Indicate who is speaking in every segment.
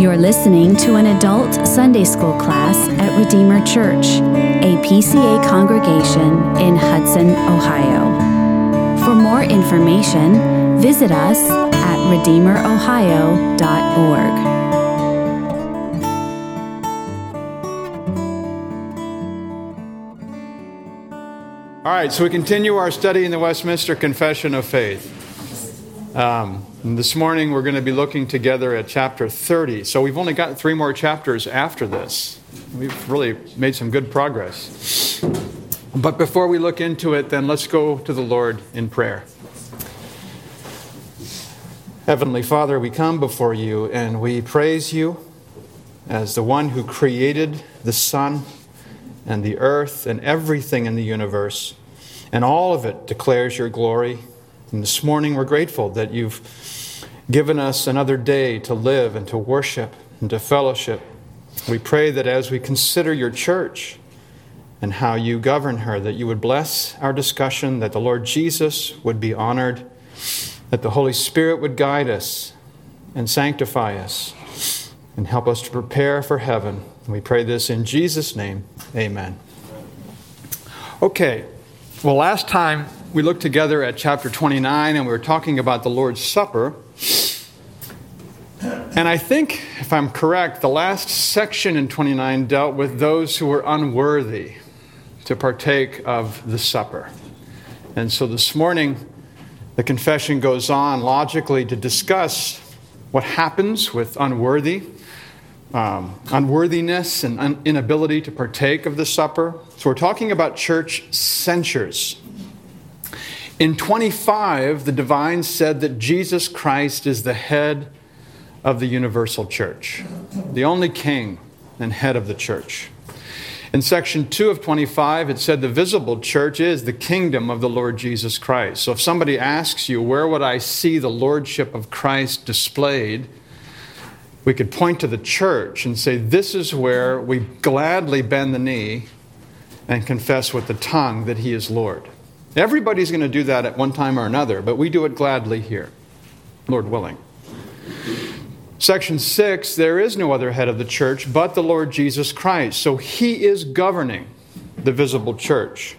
Speaker 1: You're listening to an adult Sunday school class at Redeemer Church, a PCA congregation in Hudson, Ohio. For more information, visit us at redeemerohio.org.
Speaker 2: All right, so we continue our study in the Westminster Confession of Faith. Um, this morning we're going to be looking together at chapter 30. So we've only got three more chapters after this. We've really made some good progress. But before we look into it, then let's go to the Lord in prayer. Heavenly Father, we come before you and we praise you as the one who created the sun and the earth and everything in the universe, and all of it declares your glory and this morning we're grateful that you've given us another day to live and to worship and to fellowship. We pray that as we consider your church and how you govern her, that you would bless our discussion, that the Lord Jesus would be honored, that the Holy Spirit would guide us and sanctify us and help us to prepare for heaven. We pray this in Jesus' name. Amen. Okay, well, last time we looked together at chapter 29 and we were talking about the Lord's Supper. And I think, if I'm correct, the last section in 29 dealt with those who were unworthy to partake of the supper. And so this morning, the confession goes on logically to discuss what happens with unworthy, um, unworthiness, and un- inability to partake of the supper. So we're talking about church censures. In 25, the divine said that Jesus Christ is the head of the universal church, the only king and head of the church. In section 2 of 25, it said the visible church is the kingdom of the Lord Jesus Christ. So if somebody asks you, where would I see the lordship of Christ displayed? We could point to the church and say, this is where we gladly bend the knee and confess with the tongue that he is Lord. Everybody's going to do that at one time or another, but we do it gladly here, Lord willing. Section 6 there is no other head of the church but the Lord Jesus Christ. So he is governing the visible church.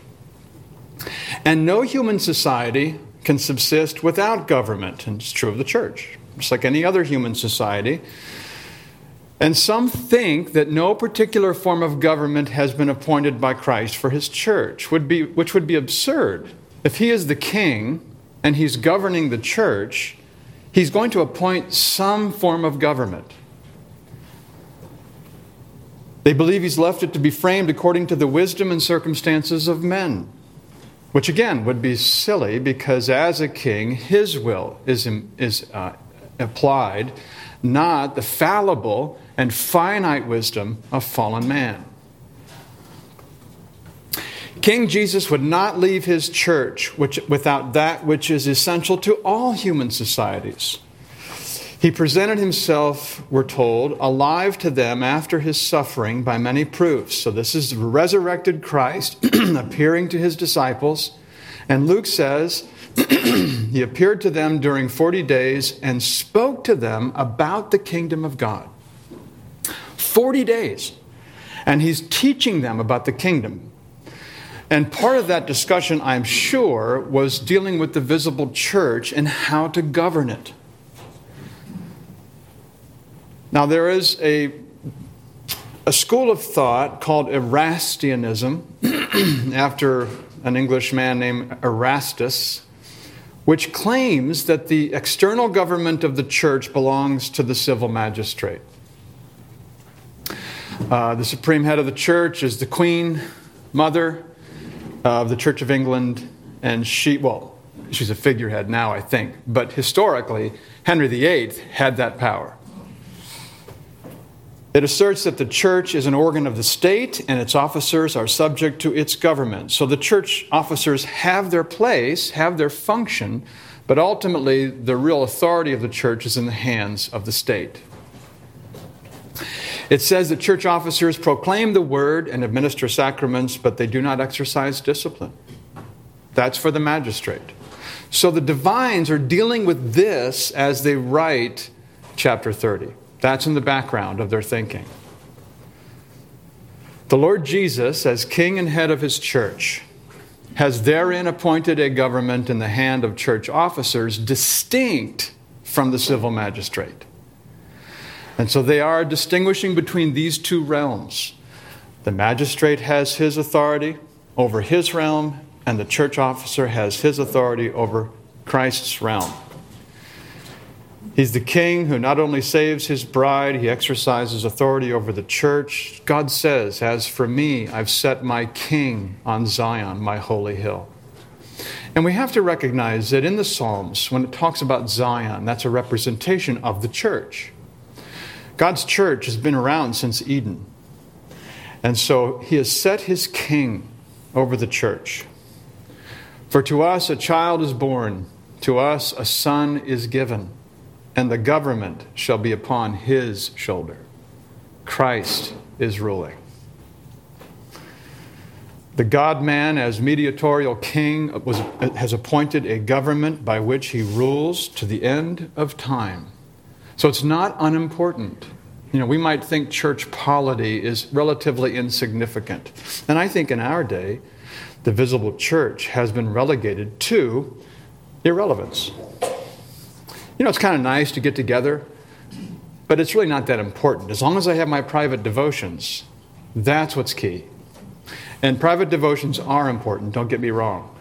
Speaker 2: And no human society can subsist without government, and it's true of the church. Just like any other human society, and some think that no particular form of government has been appointed by Christ for his church, would be, which would be absurd. If he is the king and he's governing the church, he's going to appoint some form of government. They believe he's left it to be framed according to the wisdom and circumstances of men, which again would be silly because as a king, his will is, is uh, applied, not the fallible and finite wisdom of fallen man. King Jesus would not leave his church which, without that which is essential to all human societies. He presented himself, we're told, alive to them after his suffering by many proofs. So, this is resurrected Christ appearing to his disciples. And Luke says, he appeared to them during 40 days and spoke to them about the kingdom of God. 40 days. And he's teaching them about the kingdom. And part of that discussion, I'm sure, was dealing with the visible church and how to govern it. Now, there is a, a school of thought called Erastianism, after an English man named Erastus, which claims that the external government of the church belongs to the civil magistrate. Uh, the supreme head of the church is the Queen Mother of the Church of England, and she, well, she's a figurehead now, I think, but historically, Henry VIII had that power. It asserts that the church is an organ of the state and its officers are subject to its government. So the church officers have their place, have their function, but ultimately the real authority of the church is in the hands of the state. It says that church officers proclaim the word and administer sacraments, but they do not exercise discipline. That's for the magistrate. So the divines are dealing with this as they write chapter 30. That's in the background of their thinking. The Lord Jesus, as king and head of his church, has therein appointed a government in the hand of church officers distinct from the civil magistrate. And so they are distinguishing between these two realms. The magistrate has his authority over his realm, and the church officer has his authority over Christ's realm. He's the king who not only saves his bride, he exercises authority over the church. God says, As for me, I've set my king on Zion, my holy hill. And we have to recognize that in the Psalms, when it talks about Zion, that's a representation of the church. God's church has been around since Eden. And so he has set his king over the church. For to us a child is born, to us a son is given and the government shall be upon his shoulder. Christ is ruling. The God man, as mediatorial king, was, has appointed a government by which he rules to the end of time. So it's not unimportant. You know, we might think church polity is relatively insignificant. And I think in our day, the visible church has been relegated to irrelevance. You know, it's kind of nice to get together, but it's really not that important. As long as I have my private devotions, that's what's key. And private devotions are important, don't get me wrong.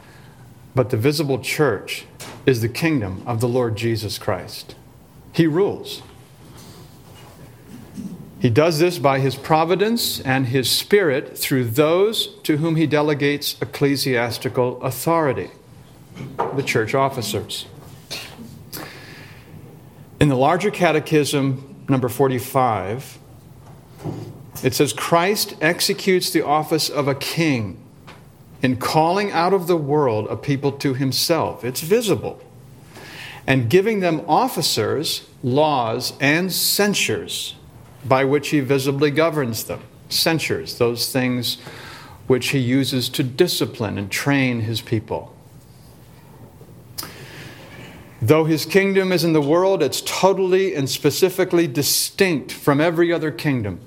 Speaker 2: But the visible church is the kingdom of the Lord Jesus Christ. He rules. He does this by his providence and his spirit through those to whom he delegates ecclesiastical authority, the church officers. In the larger catechism, number 45, it says Christ executes the office of a king in calling out of the world a people to himself. It's visible. And giving them officers, laws, and censures by which he visibly governs them. Censures, those things which he uses to discipline and train his people. Though his kingdom is in the world, it's totally and specifically distinct from every other kingdom.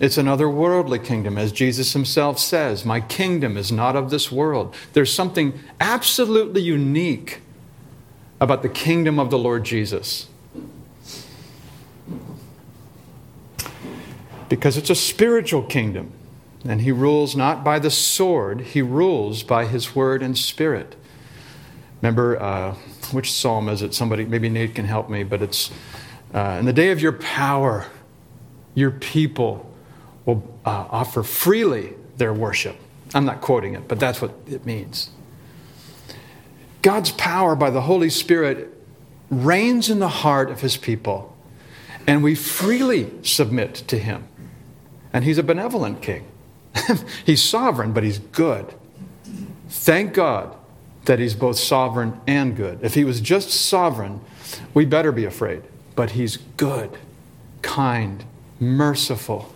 Speaker 2: It's an otherworldly kingdom, as Jesus himself says My kingdom is not of this world. There's something absolutely unique about the kingdom of the Lord Jesus. Because it's a spiritual kingdom, and he rules not by the sword, he rules by his word and spirit. Remember, uh, which psalm is it? Somebody, maybe Nate can help me, but it's uh, in the day of your power, your people will uh, offer freely their worship. I'm not quoting it, but that's what it means. God's power by the Holy Spirit reigns in the heart of his people, and we freely submit to him. And he's a benevolent king. he's sovereign, but he's good. Thank God that he's both sovereign and good. If he was just sovereign, we better be afraid. But he's good, kind, merciful.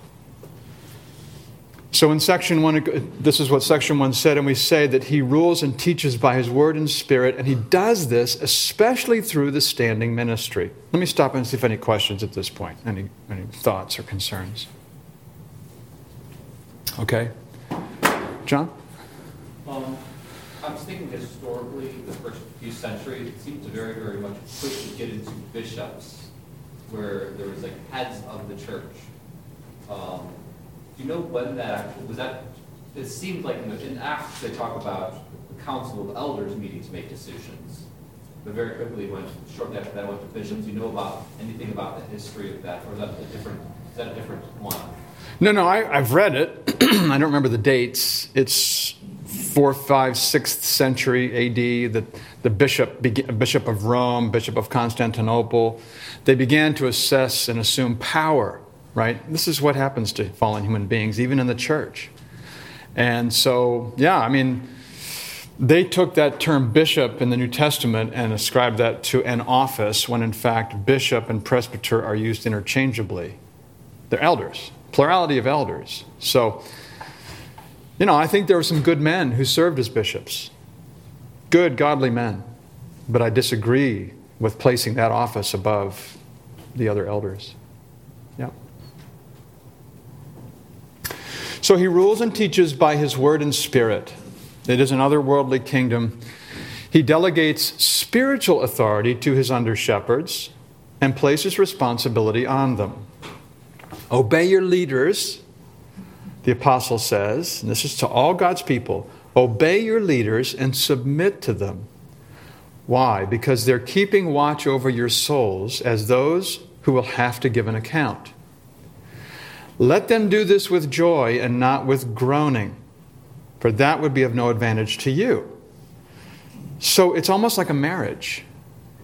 Speaker 2: So in section one, this is what section one said, and we say that he rules and teaches by his word and spirit, and he does this especially through the standing ministry. Let me stop and see if any questions at this point, any, any thoughts or concerns. Okay. John?
Speaker 3: Um, I was thinking historically, the first few centuries, it seemed to very, very much push to get into bishops, where there was like heads of the church. Um, do you know when that was that, it seemed like in, the, in Acts they talk about the council of elders meeting to make decisions. But very quickly went, shortly after that went to bishops. Do you know about anything about the history of that, or is that a different, is that a different one?
Speaker 2: No, no, I, have read it. I don't remember the dates. It's fourth, five, sixth century AD, the, the bishop, bishop of Rome, bishop of Constantinople, they began to assess and assume power, right? This is what happens to fallen human beings, even in the church. And so, yeah, I mean, they took that term bishop in the New Testament and ascribed that to an office when in fact bishop and presbyter are used interchangeably. They're elders, plurality of elders. So, you know, I think there were some good men who served as bishops, good, godly men, but I disagree with placing that office above the other elders. So he rules and teaches by his word and spirit. It is an otherworldly kingdom. He delegates spiritual authority to his under shepherds and places responsibility on them. Obey your leaders, the apostle says, and this is to all God's people obey your leaders and submit to them. Why? Because they're keeping watch over your souls as those who will have to give an account. Let them do this with joy and not with groaning, for that would be of no advantage to you. So it's almost like a marriage.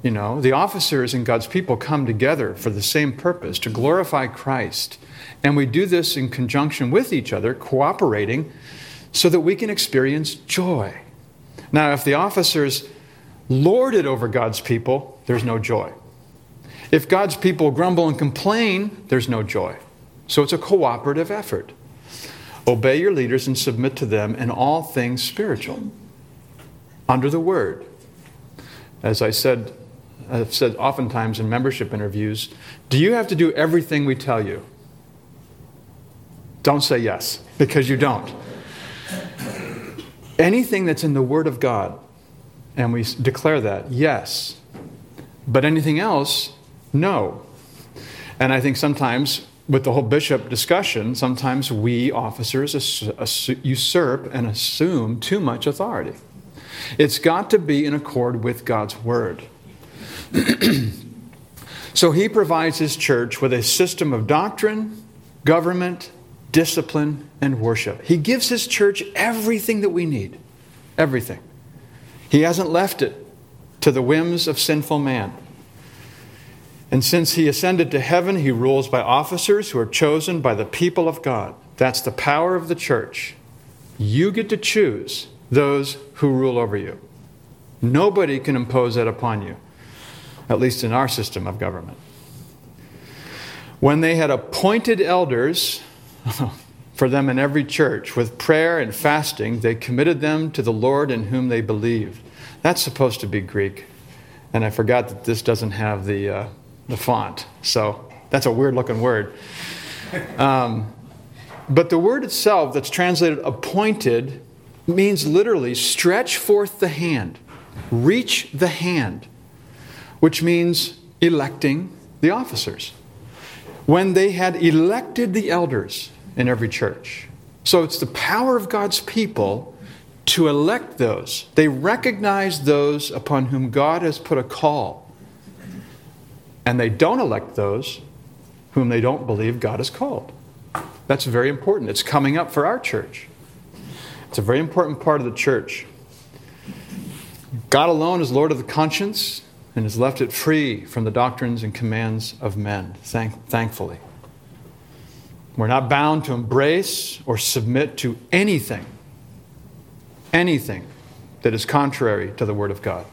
Speaker 2: You know, the officers and God's people come together for the same purpose to glorify Christ. And we do this in conjunction with each other, cooperating, so that we can experience joy. Now, if the officers lord it over God's people, there's no joy. If God's people grumble and complain, there's no joy. So it's a cooperative effort. Obey your leaders and submit to them in all things spiritual, under the word. As I said, I've said oftentimes in membership interviews, do you have to do everything we tell you? Don't say yes, because you don't. Anything that's in the Word of God, and we declare that, yes. But anything else, no. And I think sometimes with the whole bishop discussion, sometimes we officers usurp and assume too much authority. It's got to be in accord with God's word. so he provides his church with a system of doctrine, government, discipline, and worship. He gives his church everything that we need. Everything. He hasn't left it to the whims of sinful man. And since he ascended to heaven, he rules by officers who are chosen by the people of God. That's the power of the church. You get to choose those who rule over you. Nobody can impose that upon you, at least in our system of government. When they had appointed elders for them in every church, with prayer and fasting, they committed them to the Lord in whom they believed. That's supposed to be Greek. And I forgot that this doesn't have the. Uh, the font. So that's a weird looking word. Um, but the word itself, that's translated appointed, means literally stretch forth the hand, reach the hand, which means electing the officers. When they had elected the elders in every church. So it's the power of God's people to elect those. They recognize those upon whom God has put a call and they don't elect those whom they don't believe God has called. That's very important. It's coming up for our church. It's a very important part of the church. God alone is Lord of the conscience and has left it free from the doctrines and commands of men, thank, thankfully. We're not bound to embrace or submit to anything, anything that is contrary to the Word of God.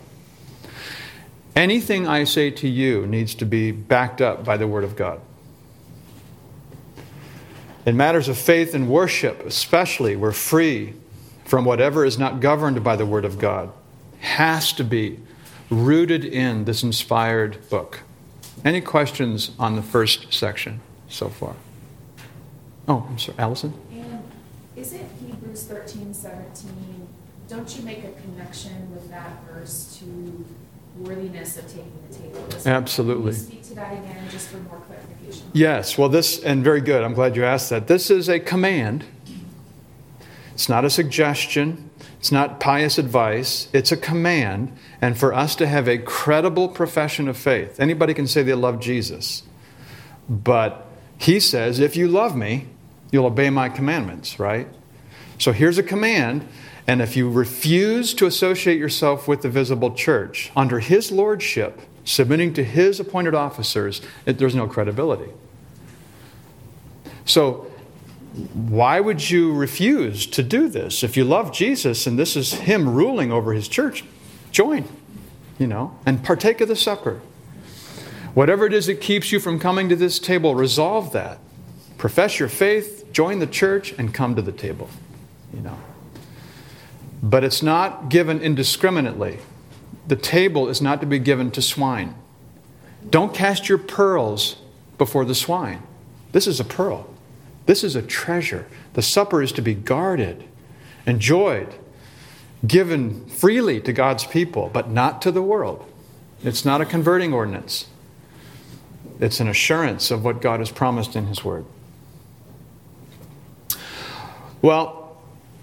Speaker 2: Anything I say to you needs to be backed up by the Word of God. In matters of faith and worship, especially, we're free from whatever is not governed by the Word of God. Has to be rooted in this inspired book. Any questions on the first section so far? Oh, I'm sorry, Allison?
Speaker 4: And is it Hebrews 13, 17? Don't you make a connection with that verse to worthiness of taking the table.
Speaker 2: Absolutely.
Speaker 4: Can you speak to that again, just for more clarification?
Speaker 2: Yes. Well, this and very good. I'm glad you asked that. This is a command. It's not a suggestion. It's not pious advice. It's a command, and for us to have a credible profession of faith. Anybody can say they love Jesus, but he says, "If you love me, you'll obey my commandments." Right. So here's a command and if you refuse to associate yourself with the visible church under his lordship, submitting to his appointed officers, it, there's no credibility. So, why would you refuse to do this? If you love Jesus and this is him ruling over his church, join, you know, and partake of the supper. Whatever it is that keeps you from coming to this table, resolve that. Profess your faith, join the church, and come to the table, you know. But it's not given indiscriminately. The table is not to be given to swine. Don't cast your pearls before the swine. This is a pearl. This is a treasure. The supper is to be guarded, enjoyed, given freely to God's people, but not to the world. It's not a converting ordinance, it's an assurance of what God has promised in His Word. Well,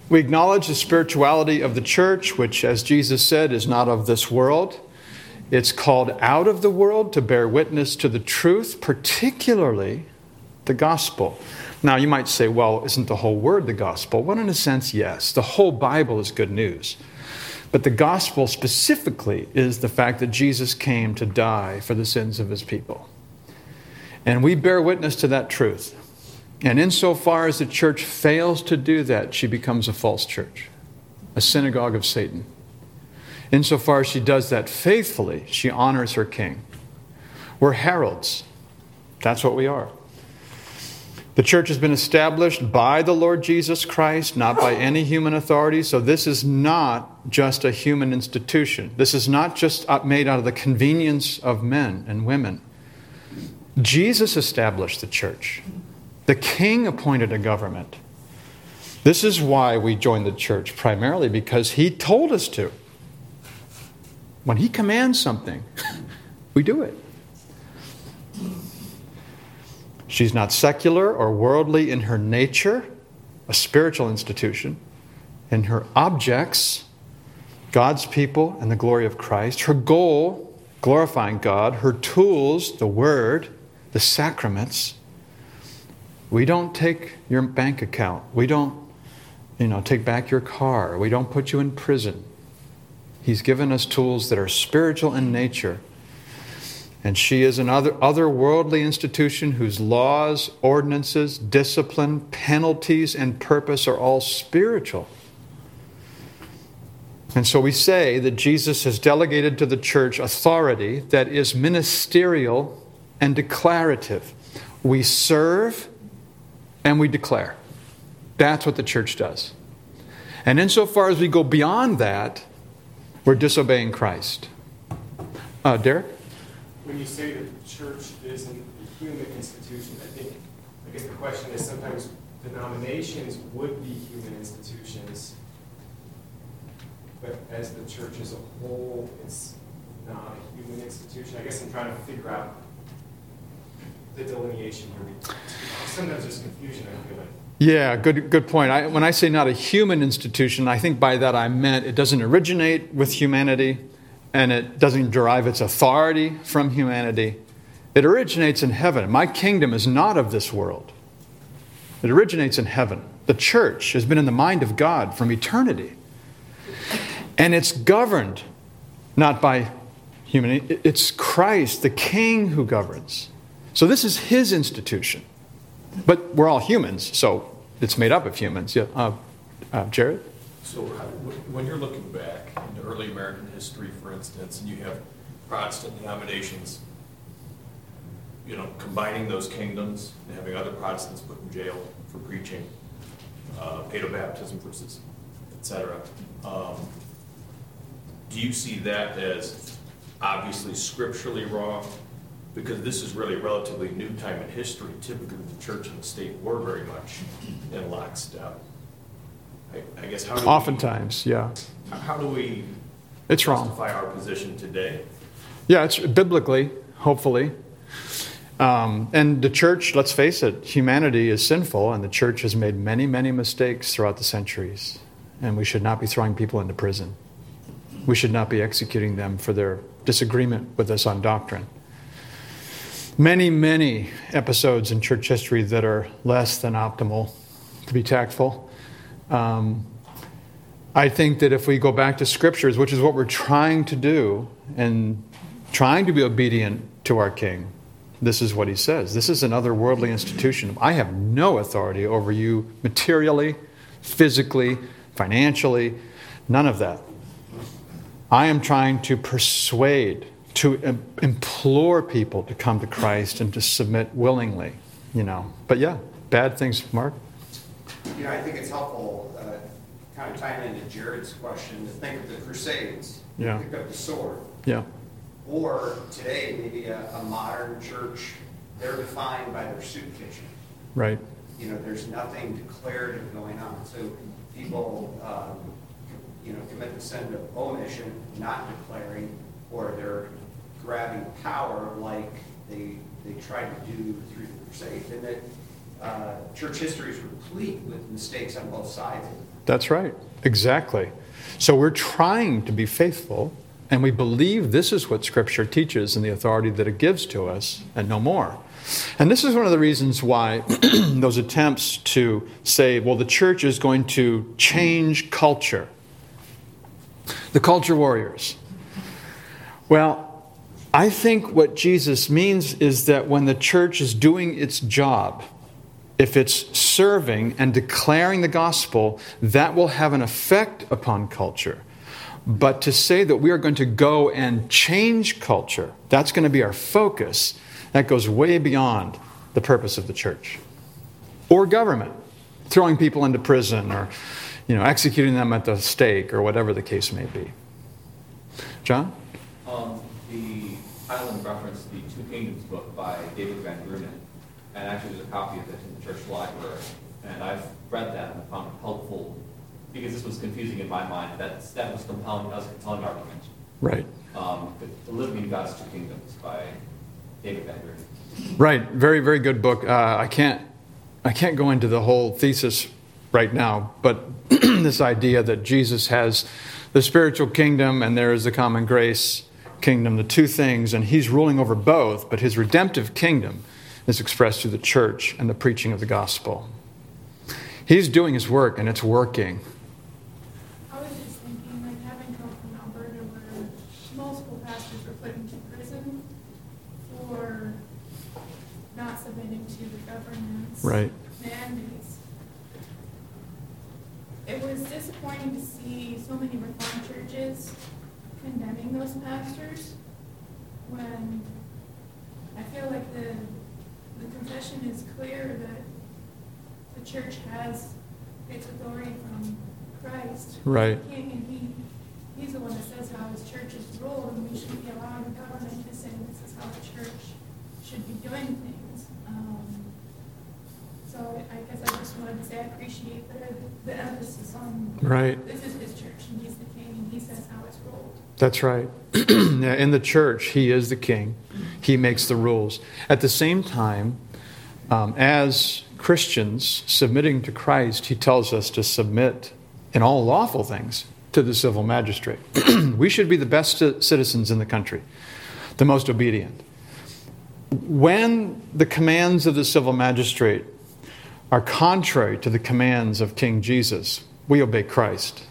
Speaker 2: we acknowledge the spirituality of the church, which, as Jesus said, is not of this world. It's called out of the world to bear witness to the truth, particularly the gospel. Now, you might say, well, isn't the whole word the gospel? Well, in a sense, yes. The whole Bible is good news. But the gospel specifically is the fact that Jesus came to die for the sins of his people. And we bear witness to that truth. And insofar as the church fails to do that, she becomes a false church, a synagogue of Satan. Insofar as she does that faithfully, she honors her king. We're heralds. That's what we are. The church has been established by the Lord Jesus Christ, not by any human authority. So this is not just a human institution. This is not just made out of the convenience of men and women. Jesus established the church. The king appointed a government. This is why we joined the church, primarily because he told us to. When he commands something, we do it. She's not secular or worldly in her nature, a spiritual institution. In her objects, God's people and the glory of Christ. Her goal, glorifying God. Her tools, the Word, the sacraments. We don't take your bank account. We don't, you know, take back your car. We don't put you in prison. He's given us tools that are spiritual in nature. And she is an other, otherworldly institution whose laws, ordinances, discipline, penalties, and purpose are all spiritual. And so we say that Jesus has delegated to the church authority that is ministerial and declarative. We serve and we declare. That's what the church does. And insofar as we go beyond that, we're disobeying Christ. Uh, Derek?
Speaker 5: When you say the church isn't a human institution, I think, I guess the question is sometimes denominations would be human institutions, but as the church as a whole, it's not a human institution. I guess I'm trying to figure out the delineation here. Sometimes there's confusion, I feel like.
Speaker 2: Yeah, good, good point. I, when I say not a human institution, I think by that I meant it doesn't originate with humanity and it doesn't derive its authority from humanity. It originates in heaven. My kingdom is not of this world, it originates in heaven. The church has been in the mind of God from eternity. And it's governed not by humanity, it's Christ, the King, who governs. So this is his institution. But we're all humans, so it's made up of humans. Yeah, uh, uh, Jared?
Speaker 6: So when you're looking back into early American history, for instance, and you have Protestant denominations, you know, combining those kingdoms and having other Protestants put in jail for preaching, uh, paedobaptism versus, et cetera, um, do you see that as obviously scripturally wrong? Because this is really a relatively new time in history. Typically, the church and the state were very much in lockstep. I, I guess how do we,
Speaker 2: Oftentimes, yeah.
Speaker 6: how do we
Speaker 2: It's wrong.
Speaker 6: justify our position today?
Speaker 2: Yeah, it's biblically, hopefully. Um, and the church, let's face it, humanity is sinful, and the church has made many, many mistakes throughout the centuries. And we should not be throwing people into prison. We should not be executing them for their disagreement with us on doctrine. Many, many episodes in church history that are less than optimal, to be tactful. Um, I think that if we go back to scriptures, which is what we're trying to do, and trying to be obedient to our King, this is what he says. This is another worldly institution. I have no authority over you materially, physically, financially, none of that. I am trying to persuade, to im- implore people to come to Christ and to submit willingly, you know. But yeah, bad things, Mark.
Speaker 7: You know, I think it's helpful, uh, kind of tying into Jared's question, to think of the Crusades.
Speaker 2: Yeah.
Speaker 7: Pick up the sword.
Speaker 2: Yeah.
Speaker 7: Or today, maybe a, a modern church, they're defined by their soup kitchen.
Speaker 2: Right.
Speaker 7: You know, there's nothing declarative going on. So people, um, you know, commit the sin of omission, not declaring, or they're grabbing power like they, they tried to do through the Crusades. And that uh, church history is replete with mistakes on both sides.
Speaker 2: That's right. Exactly. So we're trying to be faithful, and we believe this is what Scripture teaches and the authority that it gives to us, and no more. And this is one of the reasons why those attempts to say, well, the church is going to change culture, the culture warriors. Well, I think what Jesus means is that when the church is doing its job, if it's serving and declaring the gospel, that will have an effect upon culture. But to say that we are going to go and change culture, that's going to be our focus, that goes way beyond the purpose of the church. Or government, throwing people into prison or you know, executing them at the stake or whatever the case may be. John?
Speaker 3: Um, Highland referenced the Two Kingdoms book by David VanDrunen, and actually there's a copy of it in the church library. And I've read that and found it helpful because this was confusing in my mind. That that was compelling. That was a compelling argument.
Speaker 2: Right.
Speaker 3: Um, the Living in God's Two Kingdoms by David VanDrunen.
Speaker 2: Right. Very, very good book. Uh, I can't, I can't go into the whole thesis right now, but this idea that Jesus has the spiritual kingdom and there is the common grace kingdom, the two things, and he's ruling over both, but his redemptive kingdom is expressed through the church and the preaching of the gospel. He's doing his work and it's working.
Speaker 8: I was just thinking, like, having come from Alberta where multiple pastors were put into prison for not submitting to the government's
Speaker 2: Right.
Speaker 8: mandates. It was disappointing to see so many reformed churches condemning those pastors when I feel like the, the confession is clear that the church has its authority from Christ.
Speaker 2: Right.
Speaker 8: King, and he, he's the one that says how his church is ruled, and we shouldn't be allowing the government to say this is how the church should be doing things. Um, So I guess I just wanted to say I appreciate the, the emphasis on.
Speaker 2: Right.
Speaker 8: This is his church, and he's the king, and he says how it's ruled.
Speaker 2: That's right. In the church, he is the king. He makes the rules. At the same time, um, as Christians submitting to Christ, he tells us to submit in all lawful things to the civil magistrate. we should be the best citizens in the country, the most obedient. When the commands of the civil magistrate are contrary to the commands of King Jesus, we obey Christ.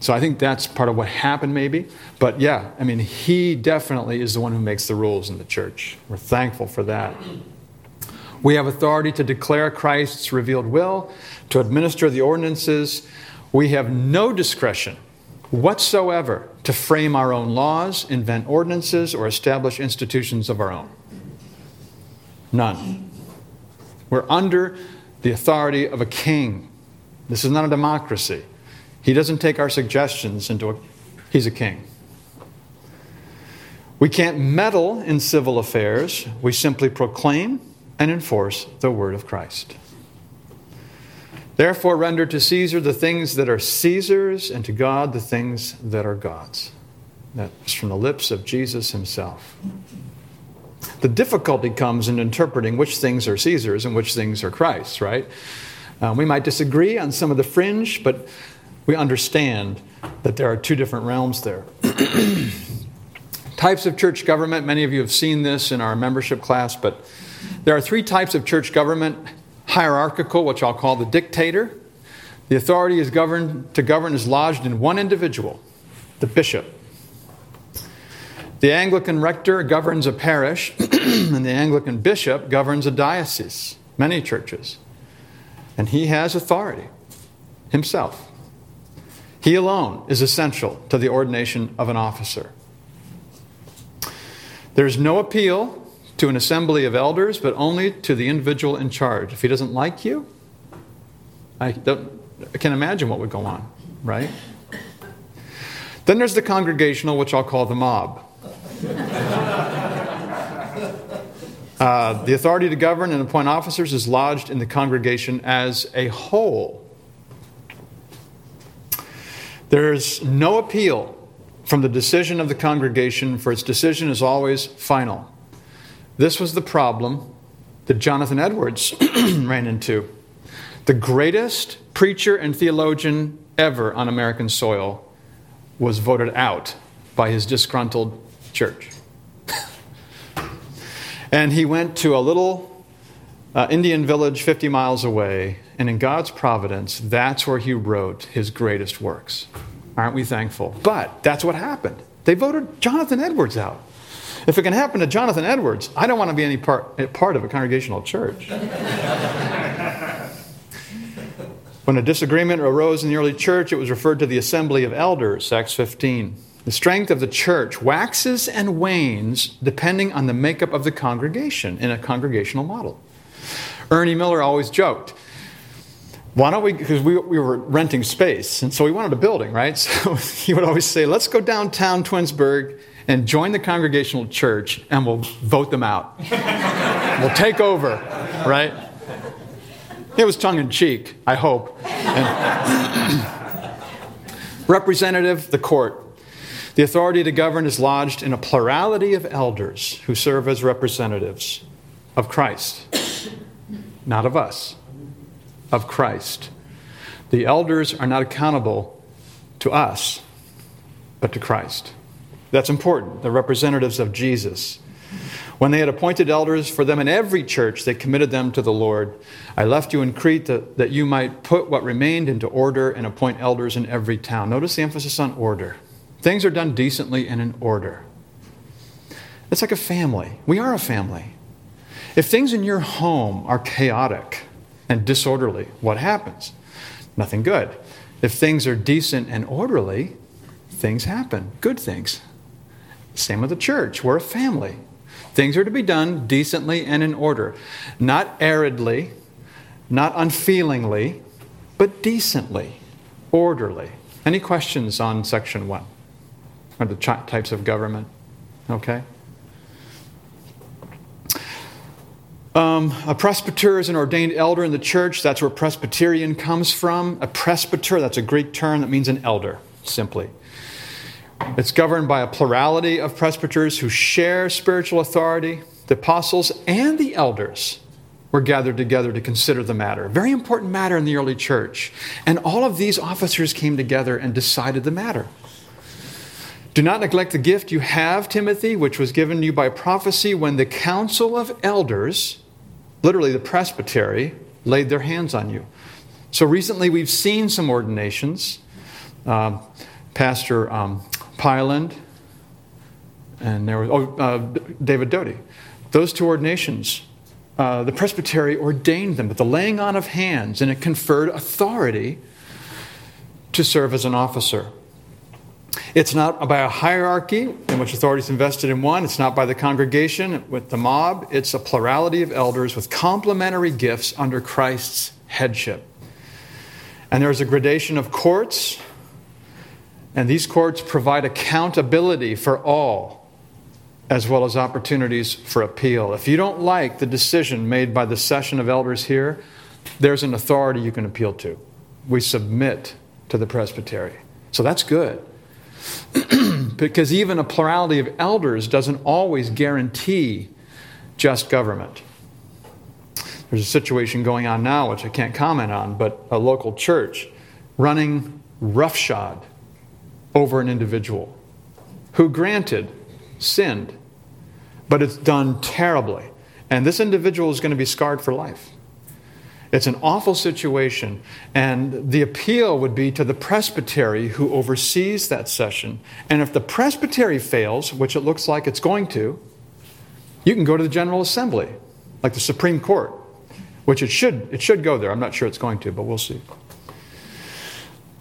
Speaker 2: So I think that's part of what happened, maybe. But yeah, I mean, he definitely is the one who makes the rules in the church. We're thankful for that. We have authority to declare Christ's revealed will, to administer the ordinances. We have no discretion whatsoever to frame our own laws, invent ordinances, or establish institutions of our own. None. We're under the authority of a king. This is not a democracy. He doesn't take our suggestions into a, he's a king. We can't meddle in civil affairs. We simply proclaim and enforce the word of Christ. Therefore, render to Caesar the things that are Caesar's, and to God the things that are God's. That's from the lips of Jesus himself. The difficulty comes in interpreting which things are Caesar's and which things are Christ's, right? Uh, we might disagree on some of the fringe, but we understand that there are two different realms there. types of church government, many of you have seen this in our membership class, but there are three types of church government hierarchical, which I'll call the dictator. The authority is governed, to govern is lodged in one individual, the bishop. The Anglican rector governs a parish, and the Anglican bishop governs a diocese, many churches. And he has authority himself. He alone is essential to the ordination of an officer. There's no appeal to an assembly of elders, but only to the individual in charge. If he doesn't like you, I, I can imagine what would go on, right? Then there's the congregational, which I'll call the mob. Uh, the authority to govern and appoint officers is lodged in the congregation as a whole. There's no appeal from the decision of the congregation, for its decision is always final. This was the problem that Jonathan Edwards ran into. The greatest preacher and theologian ever on American soil was voted out by his disgruntled church. and he went to a little uh, Indian village 50 miles away, and in God's providence, that's where he wrote his greatest works. Aren't we thankful? But that's what happened. They voted Jonathan Edwards out. If it can happen to Jonathan Edwards, I don't want to be any part, part of a congregational church. when a disagreement arose in the early church, it was referred to the assembly of elders, Acts 15. The strength of the church waxes and wanes depending on the makeup of the congregation in a congregational model. Ernie Miller always joked, why don't we, because we, we were renting space, and so we wanted a building, right? So he would always say, let's go downtown Twinsburg and join the congregational church, and we'll vote them out. we'll take over, right? It was tongue in cheek, I hope. Representative, the court. The authority to govern is lodged in a plurality of elders who serve as representatives of Christ, not of us, of Christ. The elders are not accountable to us, but to Christ. That's important. The representatives of Jesus. When they had appointed elders for them in every church, they committed them to the Lord. I left you in Crete that, that you might put what remained into order and appoint elders in every town. Notice the emphasis on order. Things are done decently and in order. It's like a family. We are a family. If things in your home are chaotic and disorderly, what happens? Nothing good. If things are decent and orderly, things happen, good things. Same with the church. We're a family. Things are to be done decently and in order, not aridly, not unfeelingly, but decently, orderly. Any questions on section one? Or the types of government? Okay? Um, a presbyter is an ordained elder in the church. That's where Presbyterian comes from. A presbyter, that's a Greek term that means an elder, simply. It's governed by a plurality of presbyters who share spiritual authority. The apostles and the elders were gathered together to consider the matter. A very important matter in the early church. And all of these officers came together and decided the matter. Do not neglect the gift you have, Timothy, which was given you by prophecy when the council of elders, literally the presbytery, laid their hands on you. So recently we've seen some ordinations. Um, Pastor um, Pyland and there was oh, uh, David Doty. Those two ordinations, uh, the presbytery ordained them, but the laying on of hands, and it conferred authority to serve as an officer. It's not by a hierarchy in which authority is invested in one. It's not by the congregation with the mob. It's a plurality of elders with complementary gifts under Christ's headship. And there's a gradation of courts, and these courts provide accountability for all, as well as opportunities for appeal. If you don't like the decision made by the session of elders here, there's an authority you can appeal to. We submit to the presbytery. So that's good. because even a plurality of elders doesn't always guarantee just government. There's a situation going on now, which I can't comment on, but a local church running roughshod over an individual who, granted, sinned, but it's done terribly. And this individual is going to be scarred for life. It's an awful situation, and the appeal would be to the presbytery who oversees that session. And if the presbytery fails, which it looks like it's going to, you can go to the General Assembly, like the Supreme Court, which it should, it should go there. I'm not sure it's going to, but we'll see.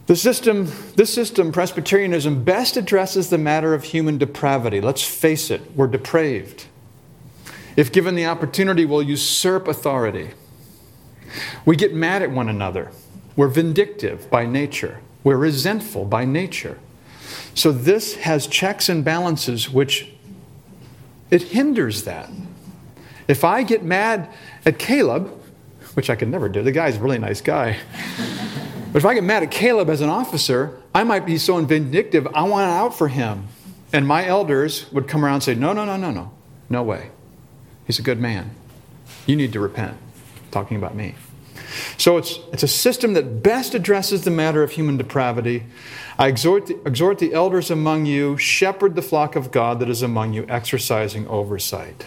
Speaker 2: The system, this system, Presbyterianism, best addresses the matter of human depravity. Let's face it, we're depraved. If given the opportunity, we'll usurp authority. We get mad at one another. We're vindictive by nature. We're resentful by nature. So this has checks and balances which it hinders that. If I get mad at Caleb, which I could never do, the guy's a really nice guy. But if I get mad at Caleb as an officer, I might be so vindictive, I want out for him. And my elders would come around and say, No, no, no, no, no. No way. He's a good man. You need to repent. Talking about me. So it's, it's a system that best addresses the matter of human depravity. I exhort the, exhort the elders among you, shepherd the flock of God that is among you, exercising oversight.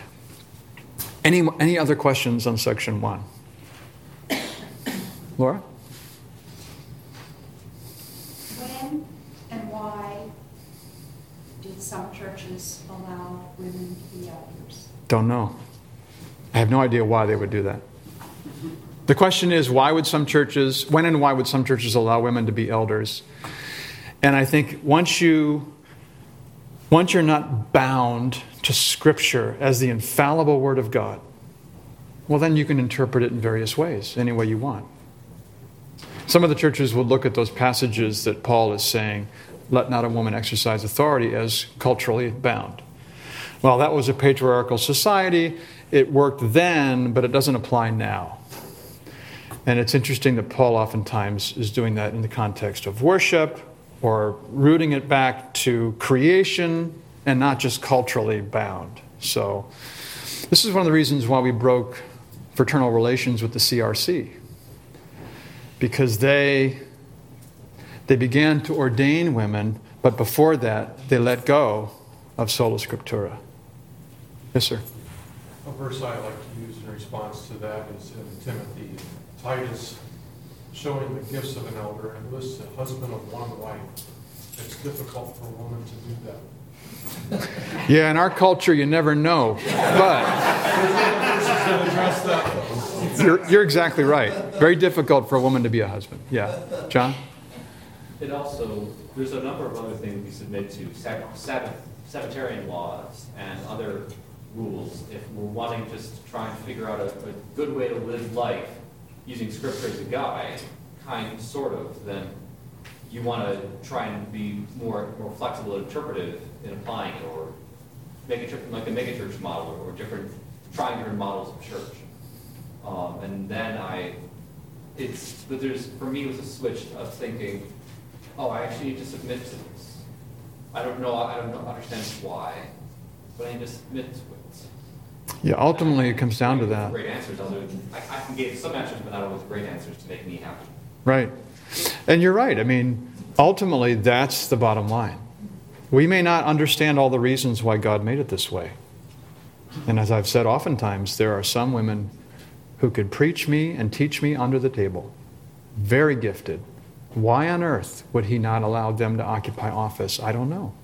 Speaker 2: Any, any other questions on section one? Laura?
Speaker 9: When and why did some churches allow women to be elders?
Speaker 2: Don't know. I have no idea why they would do that. The question is why would some churches, when and why would some churches allow women to be elders? And I think once you once you're not bound to scripture as the infallible word of God, well then you can interpret it in various ways, any way you want. Some of the churches would look at those passages that Paul is saying, let not a woman exercise authority as culturally bound. Well, that was a patriarchal society. It worked then, but it doesn't apply now. And it's interesting that Paul oftentimes is doing that in the context of worship or rooting it back to creation and not just culturally bound. So, this is one of the reasons why we broke fraternal relations with the CRC. Because they, they began to ordain women, but before that, they let go of sola scriptura. Yes, sir.
Speaker 10: A verse I like to use in response to that is in Timothy, Titus, showing the gifts of an elder and lists a husband of one wife. It's difficult for a woman to do that.
Speaker 2: Yeah, in our culture, you never know. But you're, you're exactly right. Very difficult for a woman to be a husband. Yeah. John?
Speaker 3: It also, there's a number of other things we submit to, Sab- Sabbath, Sabbatarian laws and other rules. If we're wanting just to try and figure out a, a good way to live life using scripture as a guide, kind, sort of, then you want to try and be more, more flexible and interpretive in applying it, or make a like a megachurch model, or different, trying different models of church. Um, and then I, it's, but there's, for me, it was a switch of thinking, oh, I actually need to submit to this. I don't know, I don't understand why, but I need to submit to it.
Speaker 2: Yeah, ultimately, it comes down to that.
Speaker 3: Great answers, I, I can give some answers, but not always great answers to make me happy.
Speaker 2: Right. And you're right. I mean, ultimately, that's the bottom line. We may not understand all the reasons why God made it this way. And as I've said oftentimes, there are some women who could preach me and teach me under the table. Very gifted. Why on earth would He not allow them to occupy office? I don't know.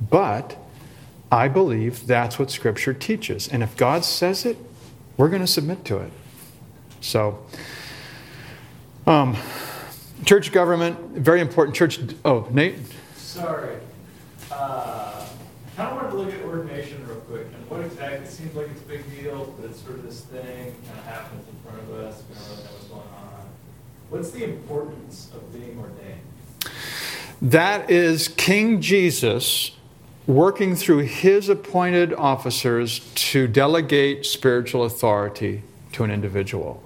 Speaker 2: But I believe that's what Scripture teaches. And if God says it, we're going to submit to it. So, um, church government, very important. Church, oh, Nate?
Speaker 11: Sorry. Uh, kind of wanted to look at ordination real quick. And what exactly, it seems like it's a big deal, but it's sort of this thing kind of happens in front of us. We don't really know what's going on. What's the importance of being ordained?
Speaker 2: That is King Jesus working through his appointed officers to delegate spiritual authority to an individual.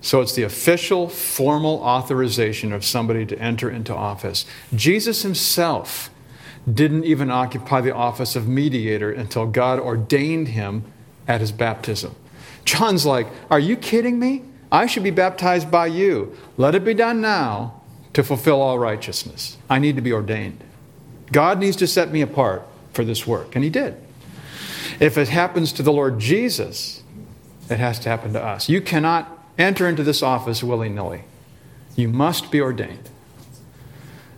Speaker 2: So it's the official, formal authorization of somebody to enter into office. Jesus himself didn't even occupy the office of mediator until God ordained him at his baptism. John's like, Are you kidding me? I should be baptized by you. Let it be done now to fulfill all righteousness. I need to be ordained. God needs to set me apart for this work. And he did. If it happens to the Lord Jesus, it has to happen to us. You cannot enter into this office willy nilly. You must be ordained.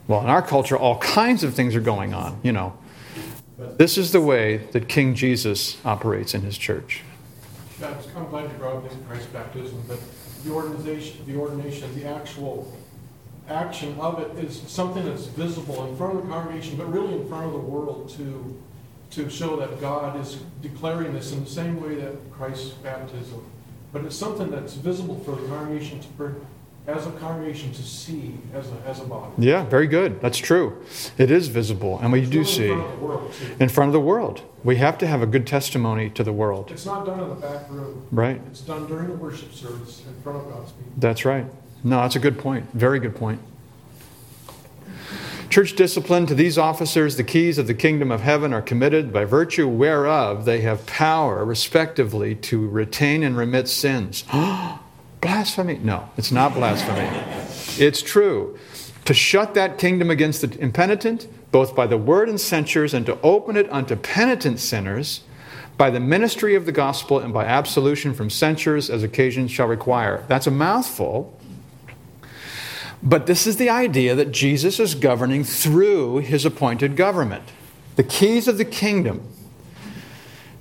Speaker 2: Well, in our culture, all kinds of things are going on, you know. This is the way that King Jesus operates in his church.
Speaker 10: Yeah, I'm kind of glad you brought up this Christ's baptism, but the organization, the ordination, the actual action of it is something that's visible in front of the congregation, but really in front of the world to, to show that God is declaring this in the same way that Christ's baptism. But it's something that's visible for the congregation to, per, as a congregation to see as a, as a body.
Speaker 2: Yeah, very good. That's true. It is visible, and we do
Speaker 10: It's
Speaker 2: see
Speaker 10: in front of the world, too.
Speaker 2: in front of the world. We have to have a good testimony to the world.
Speaker 10: It's not done in the back room.
Speaker 2: Right.
Speaker 10: It's done during the worship service in front of God's people.
Speaker 2: That's right. No, that's a good point. Very good point. Church discipline to these officers, the keys of the kingdom of heaven are committed by virtue whereof they have power, respectively, to retain and remit sins. blasphemy? No, it's not blasphemy. It's true. To shut that kingdom against the impenitent, both by the word and censures, and to open it unto penitent sinners by the ministry of the gospel and by absolution from censures as occasion shall require. That's a mouthful. But this is the idea that Jesus is governing through his appointed government. The keys of the kingdom.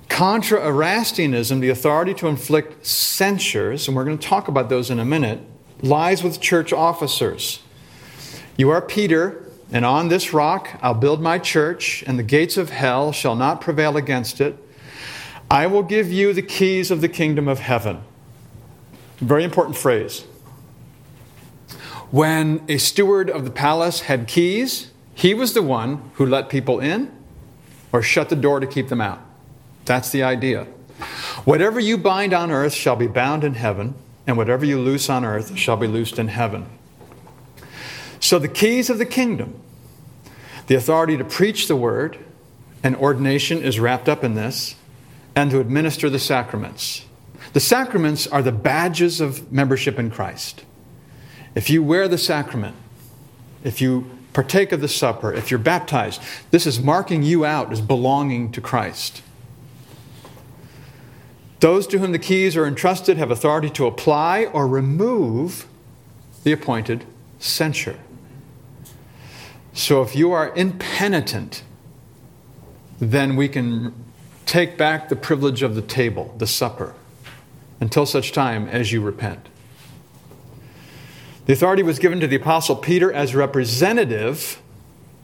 Speaker 2: Contra Erastianism, the authority to inflict censures, and we're going to talk about those in a minute, lies with church officers. You are Peter, and on this rock I'll build my church, and the gates of hell shall not prevail against it. I will give you the keys of the kingdom of heaven. Very important phrase. When a steward of the palace had keys, he was the one who let people in or shut the door to keep them out. That's the idea. Whatever you bind on earth shall be bound in heaven, and whatever you loose on earth shall be loosed in heaven. So, the keys of the kingdom, the authority to preach the word, and ordination is wrapped up in this, and to administer the sacraments. The sacraments are the badges of membership in Christ. If you wear the sacrament, if you partake of the supper, if you're baptized, this is marking you out as belonging to Christ. Those to whom the keys are entrusted have authority to apply or remove the appointed censure. So if you are impenitent, then we can take back the privilege of the table, the supper, until such time as you repent. The authority was given to the Apostle Peter as representative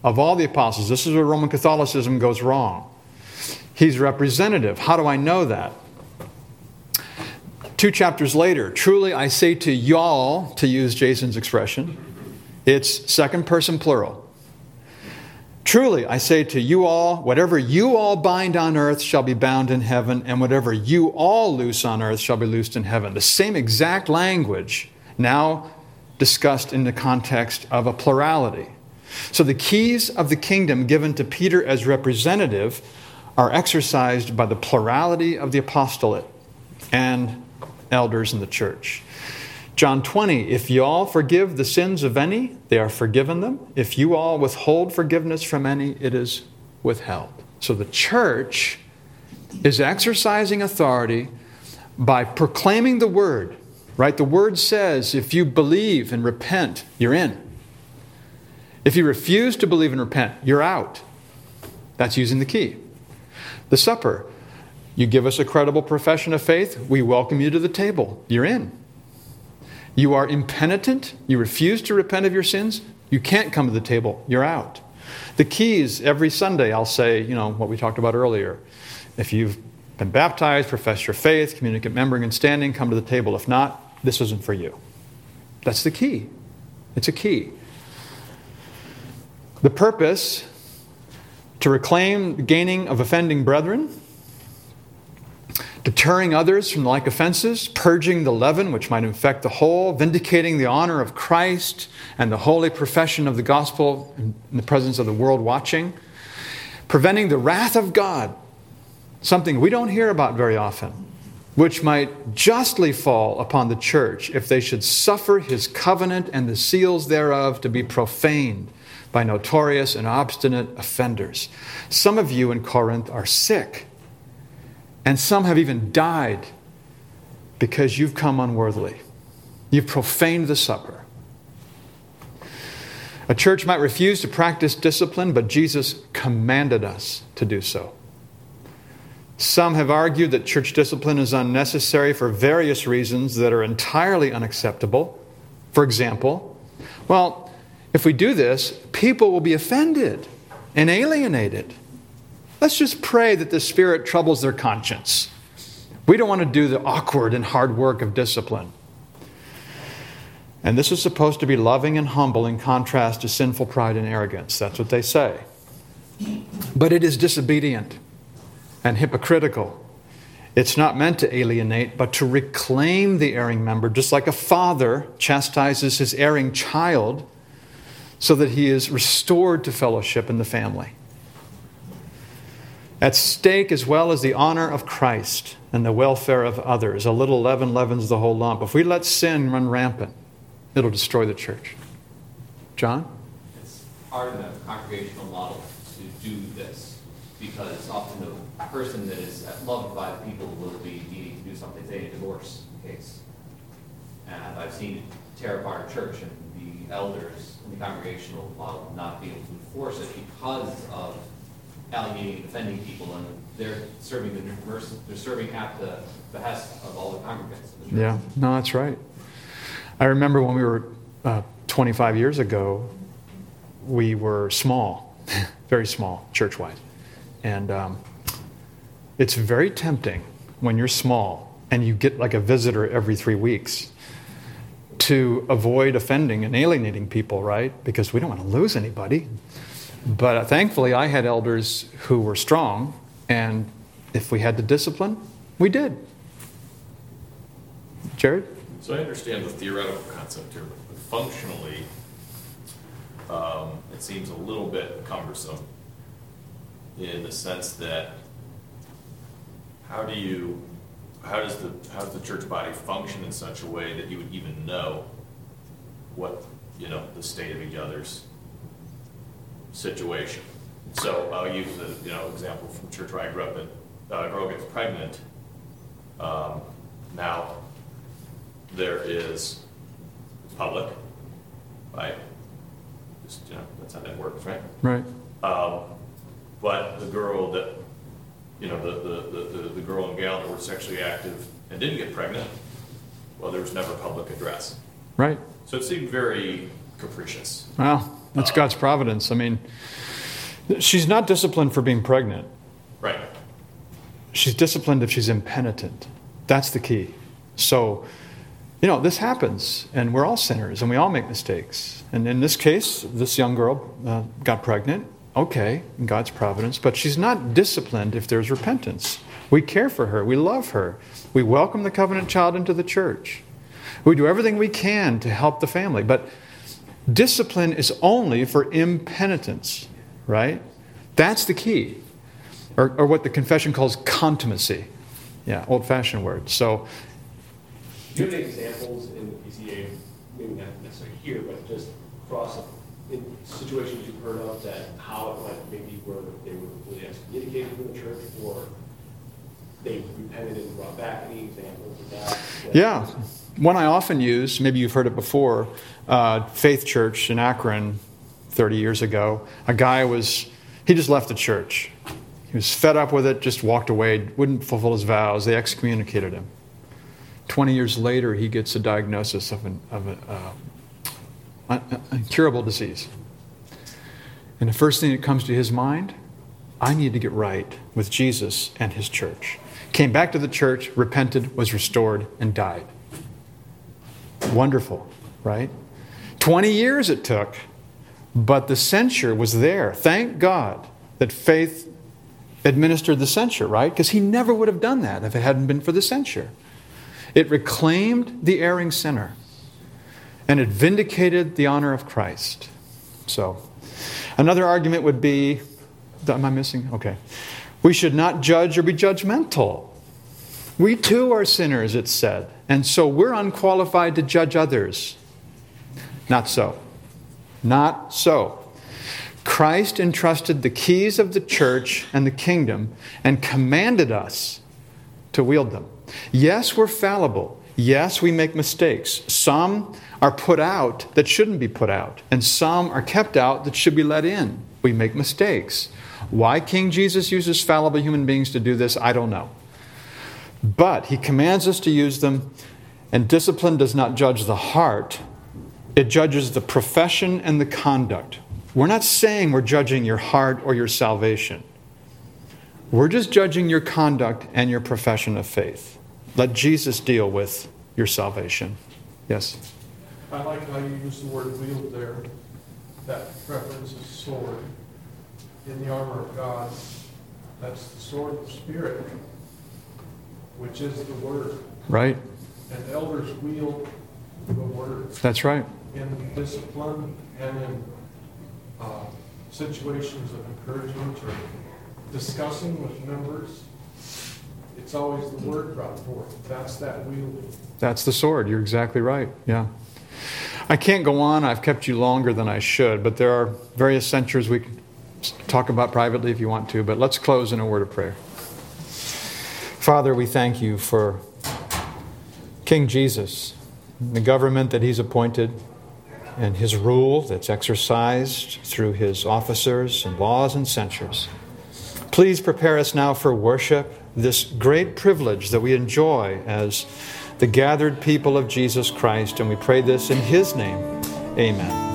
Speaker 2: of all the apostles. This is where Roman Catholicism goes wrong. He's representative. How do I know that? Two chapters later, truly I say to y'all, to use Jason's expression, it's second person plural. Truly, I say to you all, whatever you all bind on earth shall be bound in heaven, and whatever you all loose on earth shall be loosed in heaven. The same exact language now discussed in the context of a plurality. So the keys of the kingdom given to Peter as representative are exercised by the plurality of the apostolate and elders in the church. John 20, if you all forgive the sins of any, they are forgiven them. If you all withhold forgiveness from any, it is withheld. So the church is exercising authority by proclaiming the word, right? The word says if you believe and repent, you're in. If you refuse to believe and repent, you're out. That's using the key. The supper, you give us a credible profession of faith, we welcome you to the table. You're in. You are impenitent, you refuse to repent of your sins, you can't come to the table, you're out. The keys, every Sunday, I'll say, you know, what we talked about earlier. If you've been baptized, profess your faith, communicate membering and standing, come to the table. If not, this isn't for you. That's the key. It's a key. The purpose to reclaim the gaining of offending brethren, deterring others from like offenses, purging the leaven which might infect the whole, vindicating the honor of Christ and the holy profession of the gospel in the presence of the world watching, preventing the wrath of God, something we don't hear about very often, which might justly fall upon the church if they should suffer his covenant and the seals thereof to be profaned by notorious and obstinate offenders. Some of you in Corinth are sick, and some have even died because you've come unworthily. You've profaned the supper. A church might refuse to practice discipline, but Jesus commanded us to do so. Some have argued that church discipline is unnecessary for various reasons that are entirely unacceptable. For example, well, if we do this, people will be offended and alienated. Let's just pray that the Spirit troubles their conscience. We don't want to do the awkward and hard work of discipline. And this is supposed to be loving and humble in contrast to sinful pride and arrogance. That's what they say. But it is disobedient and hypocritical. It's not meant to alienate, but to reclaim the erring member, just like a father chastises his erring child so that he is restored to fellowship in the family. At stake, as well as the honor of Christ and the welfare of others, a little leaven leavens the whole lump. If we let sin run rampant, it'll destroy the church. John?
Speaker 3: It's hard in a congregational model to do this because often the person that is loved by the people will be needing to do something, say a divorce case. And I've seen it tear apart a church and the elders in the congregational model not be able to enforce it because of alienating and offending people and they're serving the they're serving at the behest of all the congregants. the.
Speaker 2: Yeah, no, that's right. I remember when we were uh, 25 years ago, we were small, very small, church wide. And um, it's very tempting when you're small and you get like a visitor every three weeks to avoid offending and alienating people, right? Because we don't want to lose anybody. But uh, thankfully, I had elders who were strong, and if we had to discipline, we did. Jared?
Speaker 6: So I understand the theoretical concept here, but functionally, um, it seems a little bit cumbersome in the sense that how do you, how does the, how does the church body function in such a way that you would even know what, you know, the state of each other's situation? So I'll use the, you know, example from church where I grew up in, uh, a girl gets pregnant. Um, now, there is public, right? Just, you know, that's how that works, right?
Speaker 2: Right.
Speaker 6: Um, but the girl that, you know, the, the, the, the- girl and gal that were sexually active and didn't get pregnant, well, there was never public address.
Speaker 2: Right.
Speaker 6: So it seemed very capricious.
Speaker 2: Well, that's God's providence. I mean, she's not disciplined for being pregnant.
Speaker 6: Right.
Speaker 2: She's disciplined if she's impenitent. That's the key. So, you know, this happens, and we're all sinners, and we all make mistakes. And in this case, this young girl uh, got pregnant. Okay, God's providence, but she's not disciplined if there's repentance. We care for her, we love her, we welcome the covenant child into the church. We do everything we can to help the family, but discipline is only for impenitence, right? That's the key. Or, or what the confession calls contumacy. Yeah, old fashioned word. So,
Speaker 12: Do you have examples in the PCA, maybe not necessarily here, but just across, in situations you've heard of that how it went, maybe where they were excommunicated from the church, or they repented and brought back, any examples of that?
Speaker 2: yeah, one I often use, maybe you've heard it before, uh, Faith Church in Akron 30 years ago. A guy was, he just left the church. He was fed up with it, just walked away, wouldn't fulfill his vows. They excommunicated him. 20 years later, he gets a diagnosis of an of a, uh, incurable disease. And the first thing that comes to his mind, I need to get right with Jesus and his church. Came back to the church, repented, was restored, and died. Wonderful, right? 20 years it took, but the censure was there. Thank God that faith administered the censure, right? Because he never would have done that if it hadn't been for the censure. It reclaimed the erring sinner and it vindicated the honor of Christ. So, another argument would be am I missing? Okay. We should not judge or be judgmental. We too are sinners, it's said, and so we're unqualified to judge others. Not so. Not so. Christ entrusted the keys of the church and the kingdom and commanded us to wield them. Yes, we're fallible. Yes, we make mistakes. Some are put out that shouldn't be put out, and some are kept out that should be let in. We make mistakes. Why King Jesus uses fallible human beings to do this, I don't know. But he commands us to use them, and discipline does not judge the heart, it judges the profession and the conduct. We're not saying we're judging your heart or your salvation. We're just judging your conduct and your profession of faith. Let Jesus deal with your salvation. Yes?
Speaker 10: I like how you use the word wield there. That references sword. In the armor of God, that's the sword of the Spirit, which is the word.
Speaker 2: Right?
Speaker 10: And elders wield the word
Speaker 2: That's right.
Speaker 10: in discipline and in uh, situations of encouragement or discussing with members. It's always the word brought forth. That's that wielding.
Speaker 2: That's the sword. You're exactly right. Yeah. I can't go on. I've kept you longer than I should, but there are various censures we can talk about privately if you want to. But let's close in a word of prayer. Father, we thank you for King Jesus, the government that he's appointed, and his rule that's exercised through his officers and laws and censures. Please prepare us now for worship, this great privilege that we enjoy as the gathered people of Jesus Christ, and we pray this in his name. Amen.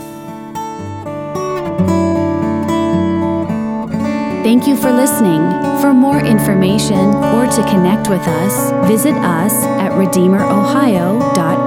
Speaker 1: Thank you for listening. For more information or to connect with us, visit us at redeemerohio.org.